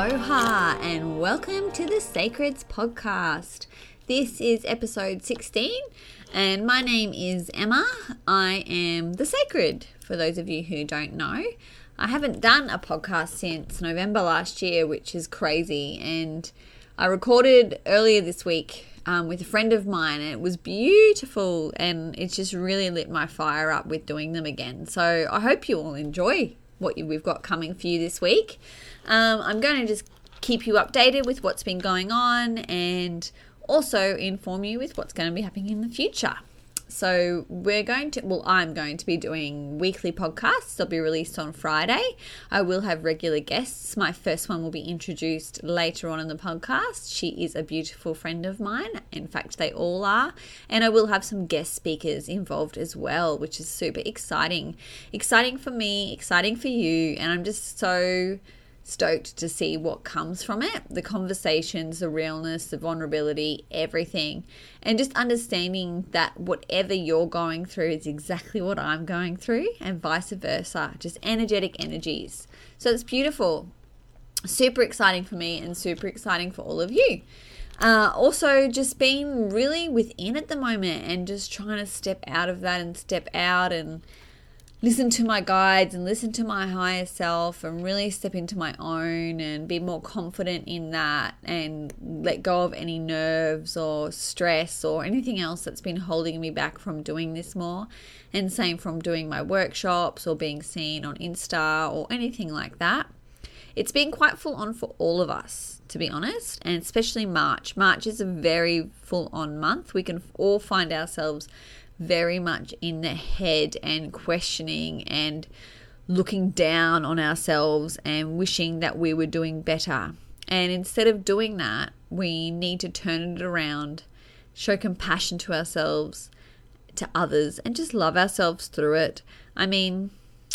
Aloha and welcome to the Sacreds podcast. This is episode 16 and my name is Emma. I am the Sacred for those of you who don't know. I haven't done a podcast since November last year, which is crazy. And I recorded earlier this week um, with a friend of mine, and it was beautiful. And it's just really lit my fire up with doing them again. So I hope you all enjoy what we've got coming for you this week. Um, I'm going to just keep you updated with what's been going on and also inform you with what's going to be happening in the future. So, we're going to, well, I'm going to be doing weekly podcasts. They'll be released on Friday. I will have regular guests. My first one will be introduced later on in the podcast. She is a beautiful friend of mine. In fact, they all are. And I will have some guest speakers involved as well, which is super exciting. Exciting for me, exciting for you. And I'm just so stoked to see what comes from it the conversations, the realness, the vulnerability, everything. And just understanding that whatever you're going through is exactly what I'm going through, and vice versa. Just energetic energies. So it's beautiful. Super exciting for me and super exciting for all of you. Uh, also, just being really within at the moment and just trying to step out of that and step out and listen to my guides and listen to my higher self and really step into my own and be more confident in that and let go of any nerves or stress or anything else that's been holding me back from doing this more. And same from doing my workshops or being seen on Insta or anything like that. It's been quite full on for all of us, to be honest, and especially March. March is a very full on month. We can all find ourselves very much in the head and questioning and looking down on ourselves and wishing that we were doing better. And instead of doing that, we need to turn it around, show compassion to ourselves, to others, and just love ourselves through it. I mean,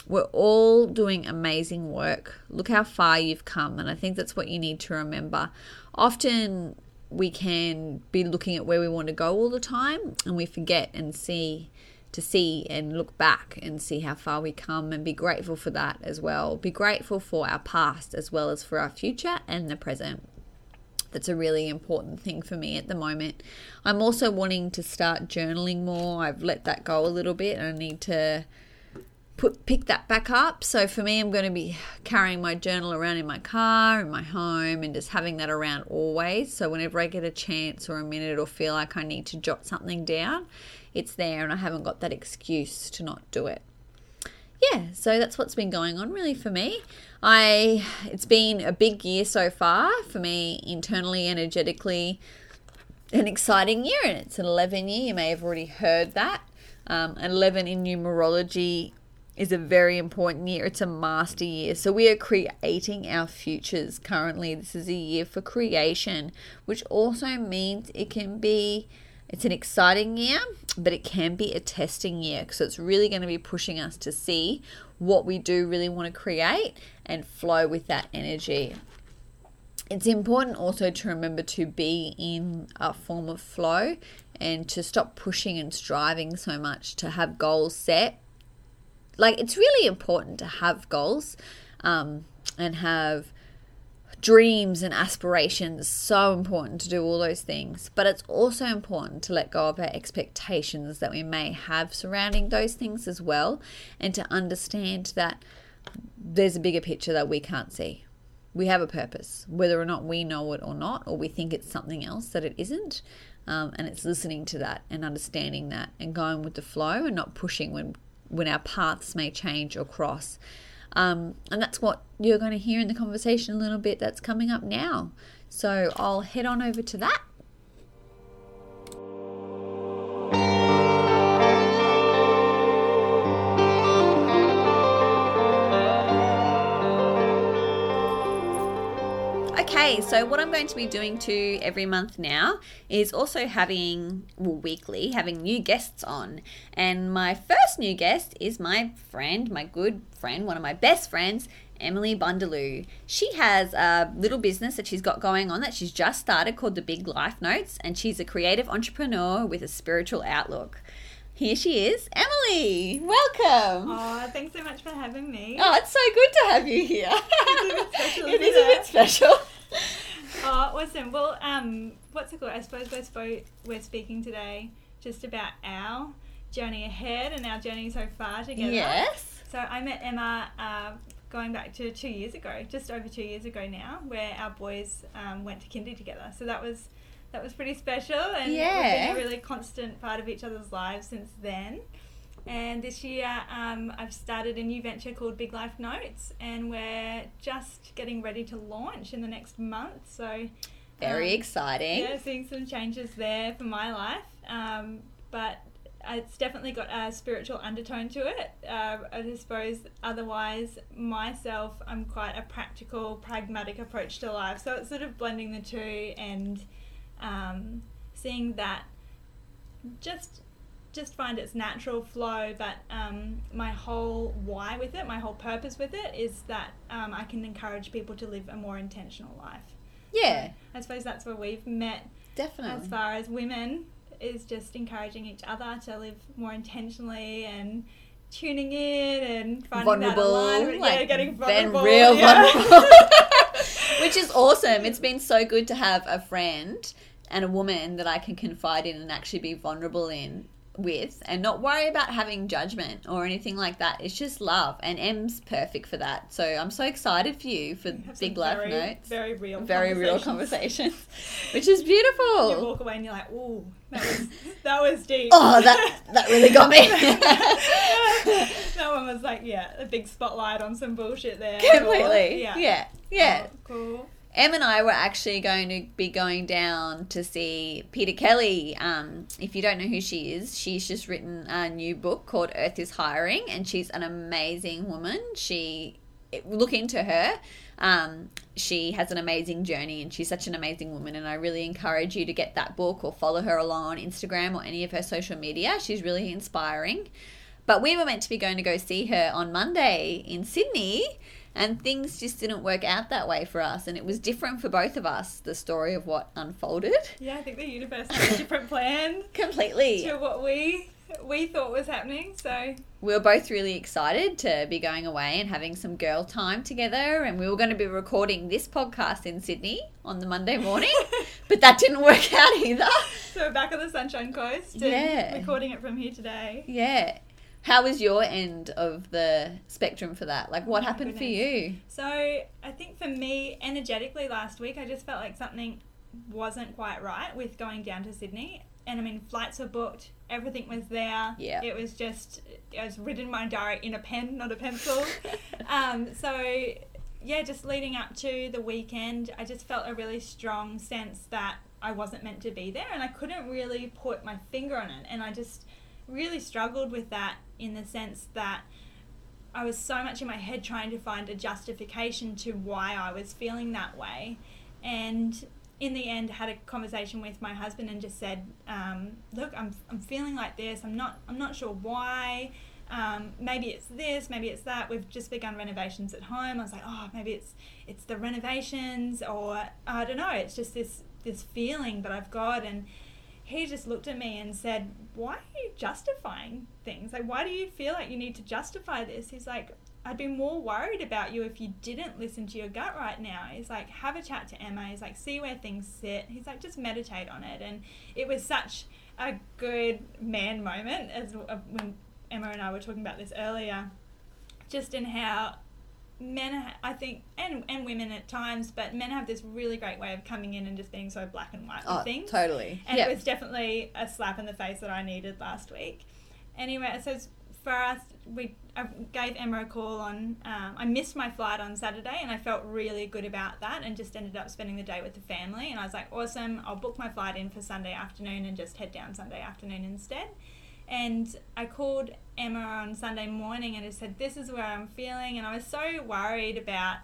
we're all doing amazing work. Look how far you've come. And I think that's what you need to remember. Often we can be looking at where we want to go all the time and we forget and see to see and look back and see how far we come and be grateful for that as well. Be grateful for our past as well as for our future and the present. That's a really important thing for me at the moment. I'm also wanting to start journaling more. I've let that go a little bit I need to put pick that back up. So for me, I'm going to be carrying my journal around in my car, in my home, and just having that around always. So whenever I get a chance or a minute or feel like I need to jot something down, it's there, and I haven't got that excuse to not do it. Yeah, so that's what's been going on really for me. I it's been a big year so far for me internally, energetically, an exciting year, and it's an 11 year. You may have already heard that. Um, 11 in numerology is a very important year. It's a master year. So we are creating our futures currently. This is a year for creation, which also means it can be it's an exciting year, but it can be a testing year. So it's really going to be pushing us to see what we do really want to create and flow with that energy. It's important also to remember to be in a form of flow and to stop pushing and striving so much to have goals set like it's really important to have goals um, and have dreams and aspirations. So important to do all those things. But it's also important to let go of our expectations that we may have surrounding those things as well and to understand that there's a bigger picture that we can't see. We have a purpose whether or not we know it or not or we think it's something else that it isn't um, and it's listening to that and understanding that and going with the flow and not pushing when when our paths may change or cross. Um, and that's what you're going to hear in the conversation a little bit that's coming up now. So I'll head on over to that. Okay, so what I'm going to be doing to every month now is also having, well, weekly, having new guests on. And my first new guest is my friend, my good friend, one of my best friends, Emily Bundaloo. She has a little business that she's got going on that she's just started called The Big Life Notes, and she's a creative entrepreneur with a spiritual outlook. Here she is, Emily. Welcome. Oh, thanks so much for having me. Oh, it's so good to have you here. special, it is a bit special. Oh, awesome. Well, um, what's it called? I suppose we're, spo- we're speaking today just about our journey ahead and our journey so far together. Yes. So I met Emma uh, going back to two years ago, just over two years ago now, where our boys um, went to kindy together. So that was that was pretty special, and Yeah. we've been a really constant part of each other's lives since then. And this year, um, I've started a new venture called Big Life Notes, and we're just getting ready to launch in the next month. So Very um, exciting. yeah, seeing some changes there for my life. Um, but it's definitely got a spiritual undertone to it. Uh, I suppose otherwise, myself, I'm quite a practical, pragmatic approach to life. So it's sort of blending the two and um, seeing that just just find its natural flow but um, my whole why with it my whole purpose with it is that um, i can encourage people to live a more intentional life Yeah, I suppose that's where we've met definitely. as far as women is just encouraging each other to live more intentionally and tuning in and finding vulnerable, that alignment. like yeah, getting vulnerable. real yeah. vulnerable, which is awesome. It's been so good to have a friend and a woman that I can confide in and actually be vulnerable in with, and not worry about having judgment or anything like that. It's just love, and Em's perfect for that. So I'm so excited for you for Have Big Life very, Notes. Very real. Very real conversations. conversations, which is beautiful. You walk away and you're like, ooh, that was that was deep. Oh, that that really got me. that one was like, yeah, a big spotlight on some bullshit there. Completely. Yeah. Yeah. Yeah. Oh, cool. Em and I were actually going to be going down to see Peta Kelly. Um, if you don't know who she is, she's just written a new book called Earth is Hiring, and she's an amazing woman. She look into her. Um, she has an amazing journey, and she's such an amazing woman. And I really encourage you to get that book or follow her along on Instagram or any of her social media. She's really inspiring. But we were meant to be going to go see her on Monday in Sydney, and things just didn't work out that way for us. And it was different for both of us, the story of what unfolded. Yeah, I think the universe had a different plan Completely. to what we we thought was happening. So We were both really excited to be going away and having some girl time together. And we were going to be recording this podcast in Sydney on the Monday morning, but that didn't work out either. So we're back on the Sunshine Coast and Yeah. recording it from here today. Yeah. How was your end of the spectrum for that? Like, what Oh happened for you? So I think for me, energetically last week, I just felt like something wasn't quite right with going down to Sydney. And I mean, flights were booked, everything was there. Yeah. It was just, I was written in my diary in a pen, not a pencil. um, so yeah, just leading up to the weekend, I just felt a really strong sense that I wasn't meant to be there, and I couldn't really put my finger on it. And I just really struggled with that in the sense that I was so much in my head trying to find a justification to why I was feeling that way, and in the end had a conversation with my husband and just said, um, "Look, I'm, I'm feeling like this. I'm not I'm not sure why." Um, maybe it's this, maybe it's that. We've just begun renovations at home. I was like, oh, maybe it's it's the renovations, or I don't know. It's just this this feeling that I've got, and he just looked at me and said, "Why are you justifying things? Like, why do you feel like you need to justify this?" He's like, "I'd be more worried about you if you didn't listen to your gut right now." He's like, "Have a chat to Emma." He's like, "See where things sit." He's like, "Just meditate on it." And it was such a good man moment as uh, when Emma and I were talking about this earlier, just in how men I think and and women at times, but men have this really great way of coming in and just being so black and white with Oh, things. totally. And yeah. it was definitely a slap in the face that I needed last week. Anyway, so it's- for us, we I gave Emma a call on. Um, I missed my flight on Saturday, and I felt really good about that, and just ended up spending the day with the family. And I was like, awesome! I'll book my flight in for Sunday afternoon and just head down Sunday afternoon instead. And I called Emma on Sunday morning and I said, This is where I'm feeling. And I was so worried about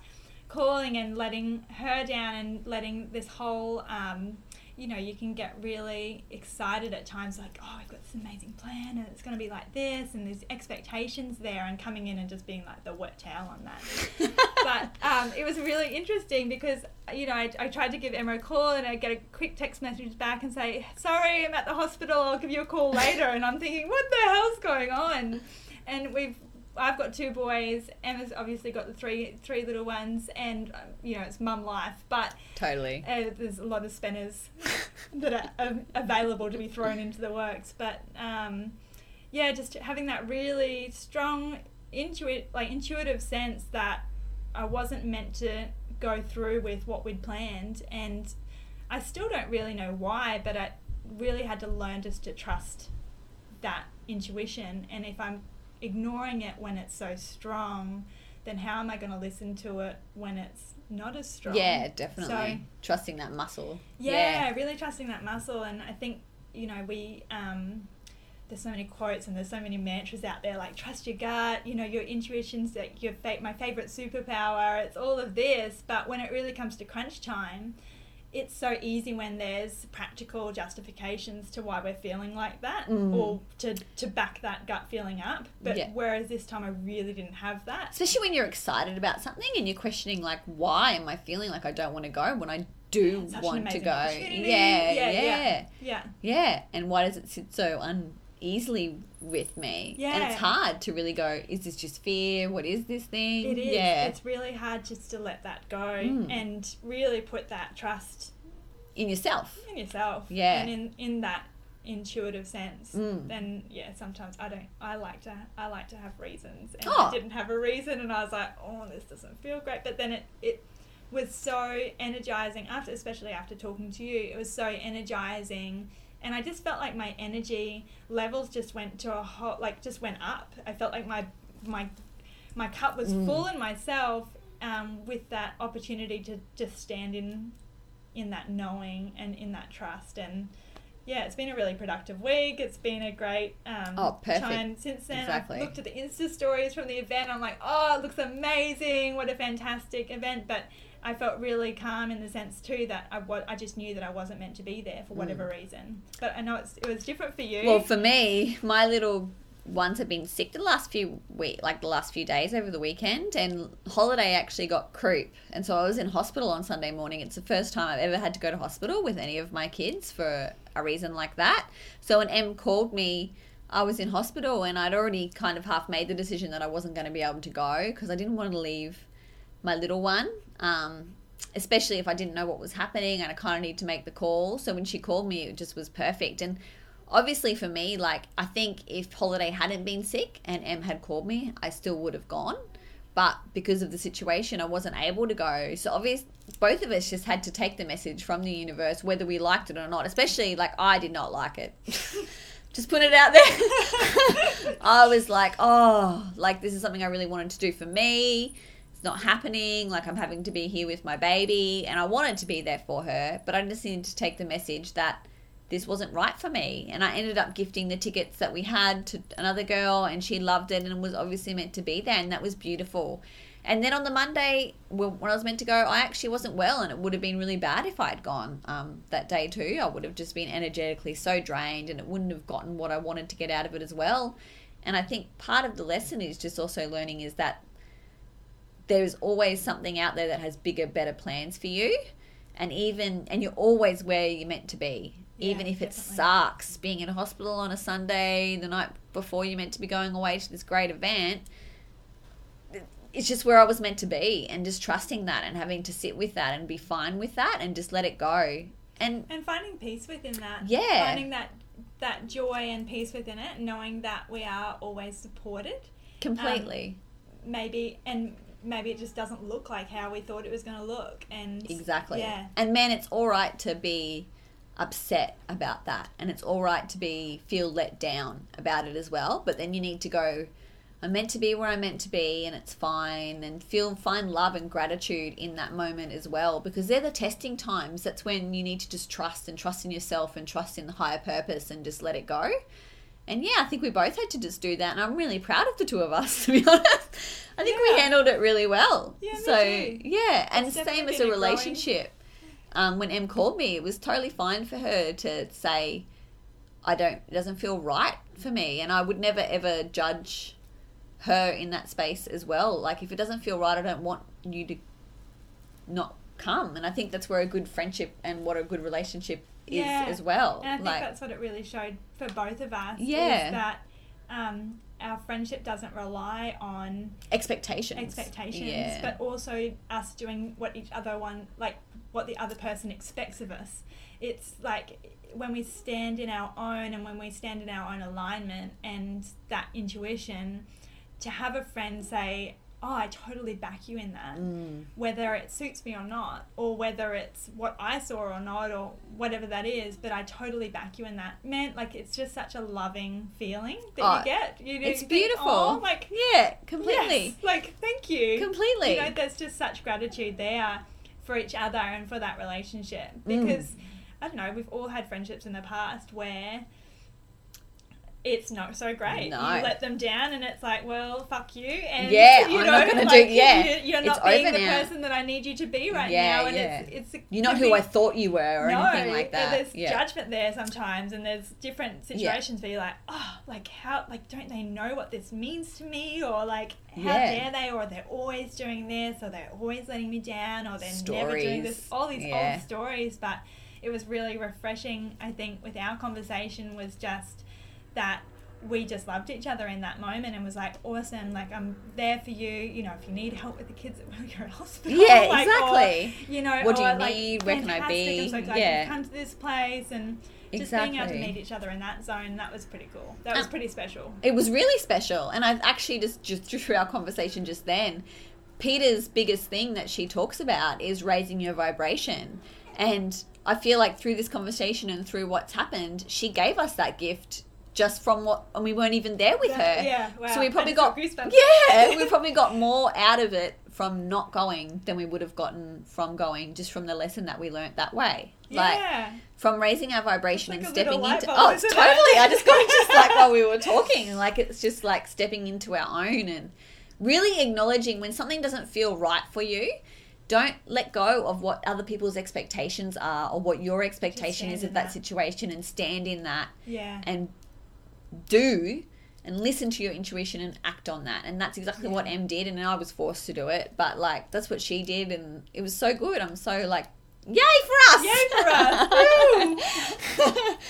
calling and letting her down and letting this whole, um, you know, you can get really excited at times like, Oh, I've got this amazing plan and it's going to be like this. And there's expectations there and coming in and just being like the wet towel on that. but um, it was really interesting because you know I, I tried to give Emma a call and I get a quick text message back and say sorry I'm at the hospital I'll give you a call later and I'm thinking what the hell's going on and we've I've got two boys. Emma's obviously got the three three little ones, and um, you know it's mum life. But totally, uh, there's a lot of spinners that are um, available to be thrown into the works. But um, yeah, just having that really strong intuit like intuitive sense that I wasn't meant to go through with what we'd planned, and I still don't really know why, but I really had to learn just to trust that intuition. And if I'm ignoring it when it's so strong, then how am I going to listen to it when it's not as strong? Yeah, definitely. So, trusting that muscle. Yeah, yeah, really trusting that muscle. And I think, you know, we, um, there's so many quotes and there's so many mantras out there like trust your gut, you know, your intuition's like your fa- my favorite superpower. It's all of this, but when it really comes to crunch time, it's so easy when there's practical justifications to why we're feeling like that mm. or to, to back that gut feeling up. But yeah. whereas this time I really didn't have that. Especially when you're excited about something and you're questioning, like, why am I feeling like I don't want to go when I do yeah, want to go? Yeah yeah, yeah, yeah, yeah. Yeah. And why does it sit so un easily with me. Yeah. And it's hard to really go, is this just fear? What is this thing? It is. Yeah. It's really hard just to let that go mm. and really put that trust in yourself. In yourself. Yeah. And in, in that intuitive sense. Mm. Then yeah, sometimes I don't I like to I like to have reasons. And oh. I didn't have a reason and I was like, Oh, this doesn't feel great. But then it, it was so energizing after especially after talking to you, it was so energizing and I just felt like my energy levels just went to a hot, like just went up. I felt like my my my cup was mm. full in myself um, with that opportunity to just stand in in that knowing and in that trust and yeah, it's been a really productive week. It's been a great um, oh, perfect. time since then. Exactly. I've looked at the Insta stories from the event. I'm like, oh, it looks amazing. What a fantastic event. But I felt really calm in the sense too that I, wa- I just knew that I wasn't meant to be there for whatever mm. reason. But I know it's, it was different for you. Well, for me, my little ones have been sick the last few week, like the last few days over the weekend, and Holiday actually got croup, and so I was in hospital on Sunday morning. It's the first time I've ever had to go to hospital with any of my kids for a reason like that. So when Em called me. I was in hospital and I'd already kind of half made the decision that I wasn't going to be able to go because I didn't want to leave my little one um, especially if I didn't know what was happening and I kind of need to make the call. So when she called me, it just was perfect. And obviously for me, like I think if Holiday hadn't been sick and Em had called me, I still would have gone. But because of the situation, I wasn't able to go. So obviously, both of us just had to take the message from the universe, whether we liked it or not. Especially like I did not like it. just put it out there. I was like, oh, like this is something I really wanted to do for me not happening. Like I'm having to be here with my baby, and I wanted to be there for her, but I just needed to take the message that this wasn't right for me. And I ended up gifting the tickets that we had to another girl, and she loved it and was obviously meant to be there, and that was beautiful. And then on the Monday, when I was meant to go, I actually wasn't well, and it would have been really bad if I had gone um, that day too. I would have just been energetically so drained, and it wouldn't have gotten what I wanted to get out of it as well. And I think part of the lesson is just also learning is that there's always something out there that has bigger, better plans for you. And even, and you're always where you're meant to be. Yeah, even if definitely. it sucks being in a hospital on a Sunday, the night before you're meant to be going away to this great event, it's just where I was meant to be and just trusting that and having to sit with that and be fine with that and just let it go. And and finding peace within that. Yeah. Finding that that joy and peace within it, knowing that we are always supported. Completely. Um, maybe and maybe it just doesn't look like how we thought it was going to look and exactly. yeah. And man it's all right to be upset about that and it's all right to be feel let down about it as well but then you need to go i'm meant to be where i'm meant to be and it's fine and feel find love and gratitude in that moment as well because they're the testing times. That's when you need to just trust and trust in yourself and trust in the higher purpose and just let it go and yeah, I think we both had to just do that, and I'm really proud of the two of us. To be honest, I think yeah. we handled it really well. Yeah, so too. yeah, and same as a relationship. Um, when Em called me, it was totally fine for her to say, "I don't. It doesn't feel right for me," and I would never ever judge her in that space as well. Like if it doesn't feel right, I don't want you to not come. And I think that's where a good friendship and what a good relationship is Yeah. as well. And I think like that's what it really showed for both of us. Yeah. Is that um, our friendship doesn't rely on expectations. expectations, Yeah. but also us doing what each other one like what the other person expects of us. It's like when we stand in our own and when we stand in our own alignment and that intuition, to have a friend say, "Oh, I totally back you in that," Mm. whether it suits me or not, or whether it's what I saw or not, or whatever that is, but I totally back you in that. Man, like it's just such a loving feeling that Oh, you get. You know, it's you think, beautiful. "Oh, like Yeah, completely. Yes, like thank you. Completely. You know, there's just such gratitude there for each other and for that relationship Mm. because I don't know, we've all had friendships in the past where it's not so great. No. You let them down, and it's like, well, fuck you. And Yeah, you I'm know, not gonna do- like, yeah, you, you're it's not being the now. person that I need you to be right Yeah, now, and yeah. it's it's You're not who I thought you were or no, anything like that. There's yeah. judgment there sometimes, and there's different situations where you're like, oh, like how, like don't they know what this means to me, or like how dare they, or they're always doing this, or they're always letting me down, or they're never doing this. All these old stories, but it was really refreshing. I think with our conversation was just that we just loved each other in that moment and was like awesome like i'm there for you you know if you need help with the kids while you're at hospital Yeah, like, or, exactly. you know, What do you or, like, need? Where can I be? I'm so glad Yeah. you come to this place and just being able to Exactly. meet each other in that zone, that was pretty cool. That was Um, pretty special. It was really special, and I've actually just just through our conversation just then, Peta's biggest thing that she talks about is raising your vibration, and I feel like through this conversation and through what's happened, she gave us that gift just from what, and we weren't even there with her. yeah, wow. So we probably got yeah, we probably got more out of it from not going than we would have gotten from going, just from the lesson that we learnt that way. Like yeah. from raising our vibration It's and stepping into light oh totally it? i just got just like while we were talking like it's just like stepping into our own and really acknowledging when something doesn't feel right for you don't let go of what other people's expectations are or what your expectation is of that, that. situation and stand in that Yeah. and do and listen to your intuition and act on that. And that's exactly what Em did and i was forced to do it. But like that's what she did and it was so good. I'm so like yay for us! Yay for us!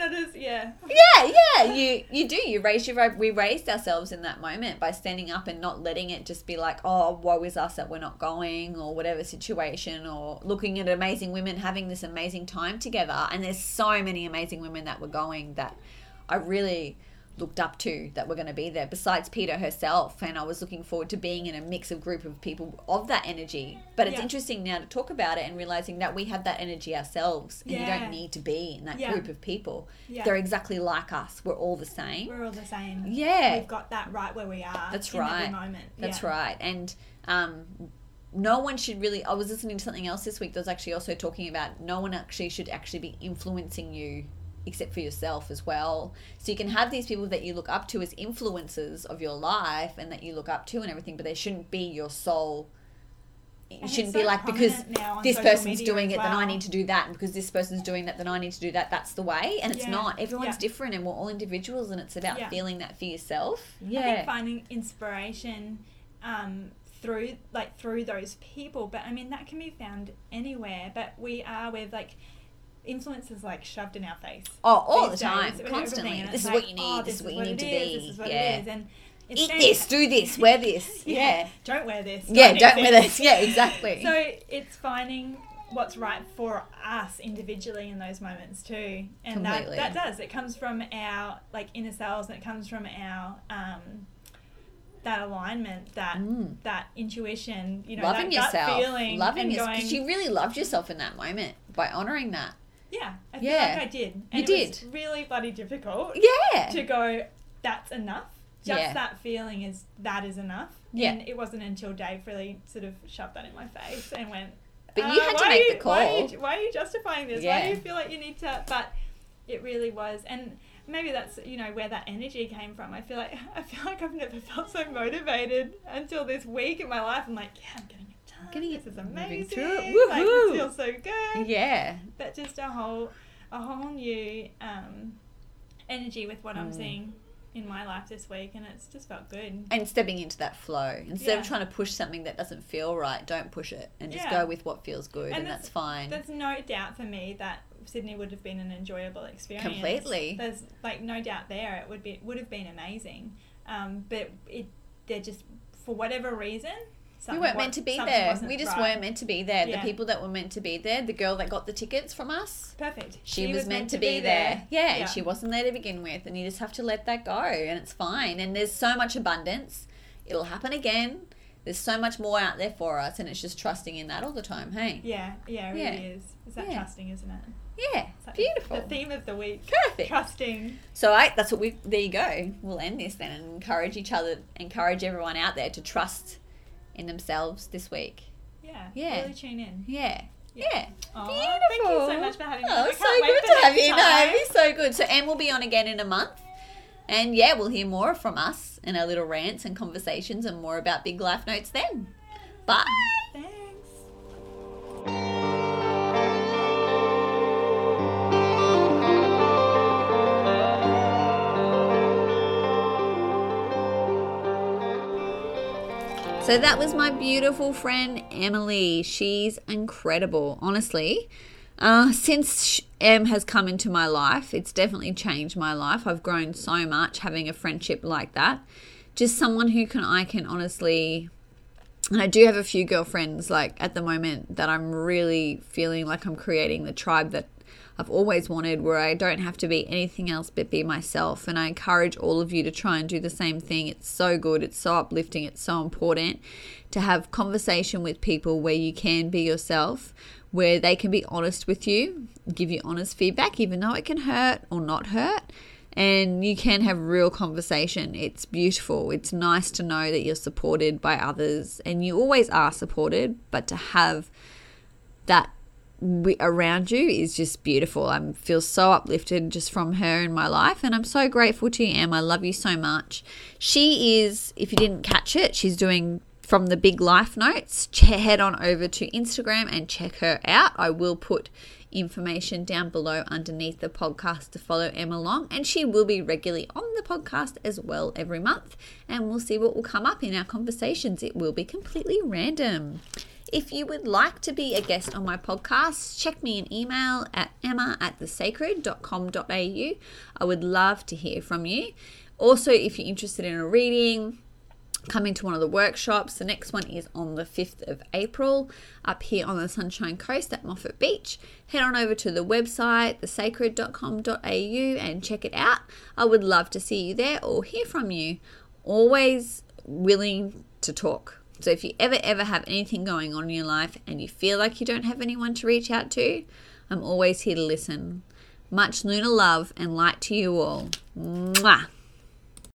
Not as yeah. yeah yeah. You you do. You raise your we raised ourselves in that moment by standing up and not letting it just be like oh woe is us that we're not going or whatever situation or looking at amazing women having this amazing time together. And there's so many amazing women that were going that i really looked up to that were going to be there besides peta herself and i was looking forward to being in a mix of group of people of that energy but it's Yeah. interesting now to talk about it and realizing that we have that energy ourselves and you don't need to be in that Yeah. group of people Yeah. they're exactly like us. We're all the same. We're all the same. Yeah. We've got that right where we are. That's in right. Moment. That's yeah. right. And um, no one should really. I was listening to something else this week that was actually also talking about no one actually should actually be influencing you except for yourself as well. So you can have these people that you look up to as influences of your life and that you look up to and everything, but they shouldn't be your sole. You And shouldn't it's be like because prominent now on this person's doing as it, then I need to do that, and because this person's doing that, then I need to do that. That's the way, and it's Yeah. not. Everyone's Yeah. different, and we're all individuals, and it's about Yeah. feeling that for yourself. I Yeah, think finding inspiration um, through like through those people, but I mean that can be found anywhere. But we are with like influences like shoved in our face. Oh, all the time, days constantly. This is what you need, oh, this is what you need to is, be, This is what yeah. it is, and eat this, do this, wear this. Yeah, Don't wear this. yeah, don't wear this. Yeah, exactly. So it's finding what's right for us individually in those moments too, and that Completely. that does. It comes from our like inner selves, and it comes from our um, that alignment, that Mm. that intuition. You know, loving that yourself, gut feeling, loving yourself, because you really loved yourself in that moment by honoring that. Yeah, I feel Yeah. like I did. And You it did. Was really bloody difficult Yeah, to go. That's enough. Just Yeah. that feeling is that is enough. Yeah. And it wasn't until Dave really sort of shoved that in my face and went. But you "Uh, had to make are the you- Why are, call." you, why are you justifying this? Why do you feel like you need to? But it really was, and maybe that's you know where that energy came from. I feel like I feel like I've never felt so motivated until this week in my life. I'm like, yeah, I'm getting. Getting it- this is amazing. through it. Like this feels so good. yeah, But just a whole a whole new um, energy with what I'm Mm. seeing in my life this week, and it's just felt good. And stepping into that flow. Instead Yeah. of trying to push something that doesn't feel right, don't push it and just Yeah. go with what feels good, and, And that's that's- fine. There's no doubt for me that Sydney would have been an enjoyable experience. Completely. There's like no doubt there. It would be would have been amazing. Um, but it they're just for whatever reason. We weren't meant to be there. We just right. weren't meant to be there. Yeah. The people that were meant to be there, the girl that got the tickets from us, Perfect. she, was, meant, to be, there. Yeah, Yeah. and she wasn't there to begin with, and you just have to let that go, and it's fine. And there's so much abundance. It'll happen again. There's so much more out there for us, and it's just trusting in that all the time. Hey, Yeah, yeah, it really is. Is that Yeah. trusting, isn't it? yeah, It's beautiful, The theme of the week. perfect. Trusting. So I, that's what we. There you go. We'll end this then, and encourage each other, encourage everyone out there to trust in themselves this week. Yeah. Yeah. Really tune in. Yeah. Yeah. Yeah. Aw, Beautiful. Thank you so much for having me. Oh, I it's can't so good to have you. No, it'd be so good. So Em will be on again in a month. And yeah, we'll hear more from us and our little rants and conversations and more about Big Life Notes then. Bye. Thanks. So that was my beautiful friend Emily. She's incredible, honestly. Uh, since Em has come into my life, it's definitely changed my life. I've grown so much having a friendship like that. Just someone who can I can honestly and I do have a few girlfriends like at the moment that I'm really feeling like I'm creating the tribe that I've always wanted where I don't have to be anything else but be myself and I encourage all of you to try and do the same thing. It's so good, it's so uplifting, it's so important to have conversation with people where you can be yourself, where they can be honest with you, give you honest feedback even though it can hurt or not hurt and you can have real conversation. It's beautiful. It's nice to know that you're supported by others, and you always are supported, but to have that around you is just beautiful. I feel so uplifted just from her in my life, and I'm so grateful to you, Em. I love you so much. She is, if you didn't catch it, she's doing from the big life notes. Head on over to Instagram and check her out. I will put information down below underneath the podcast to follow Em along, and she will be regularly on the podcast as well every month. And we'll see what will come up in our conversations. It will be completely random. If you would like to be a guest on my podcast, check me an email at emma at thesacred.com.au. I would love to hear from you. Also, if you're interested in a reading, come into one of the workshops. The next one is on the 5th of April up here on the Sunshine Coast at Moffat Beach. Head on over to the website, thesacred.com.au, and check it out. I would love to see you there or hear from you. Always willing to talk. So if you ever, ever have anything going on in your life and you feel like you don't have anyone to reach out to, I'm always here to listen. Much lunar love and light to you all. Mwah.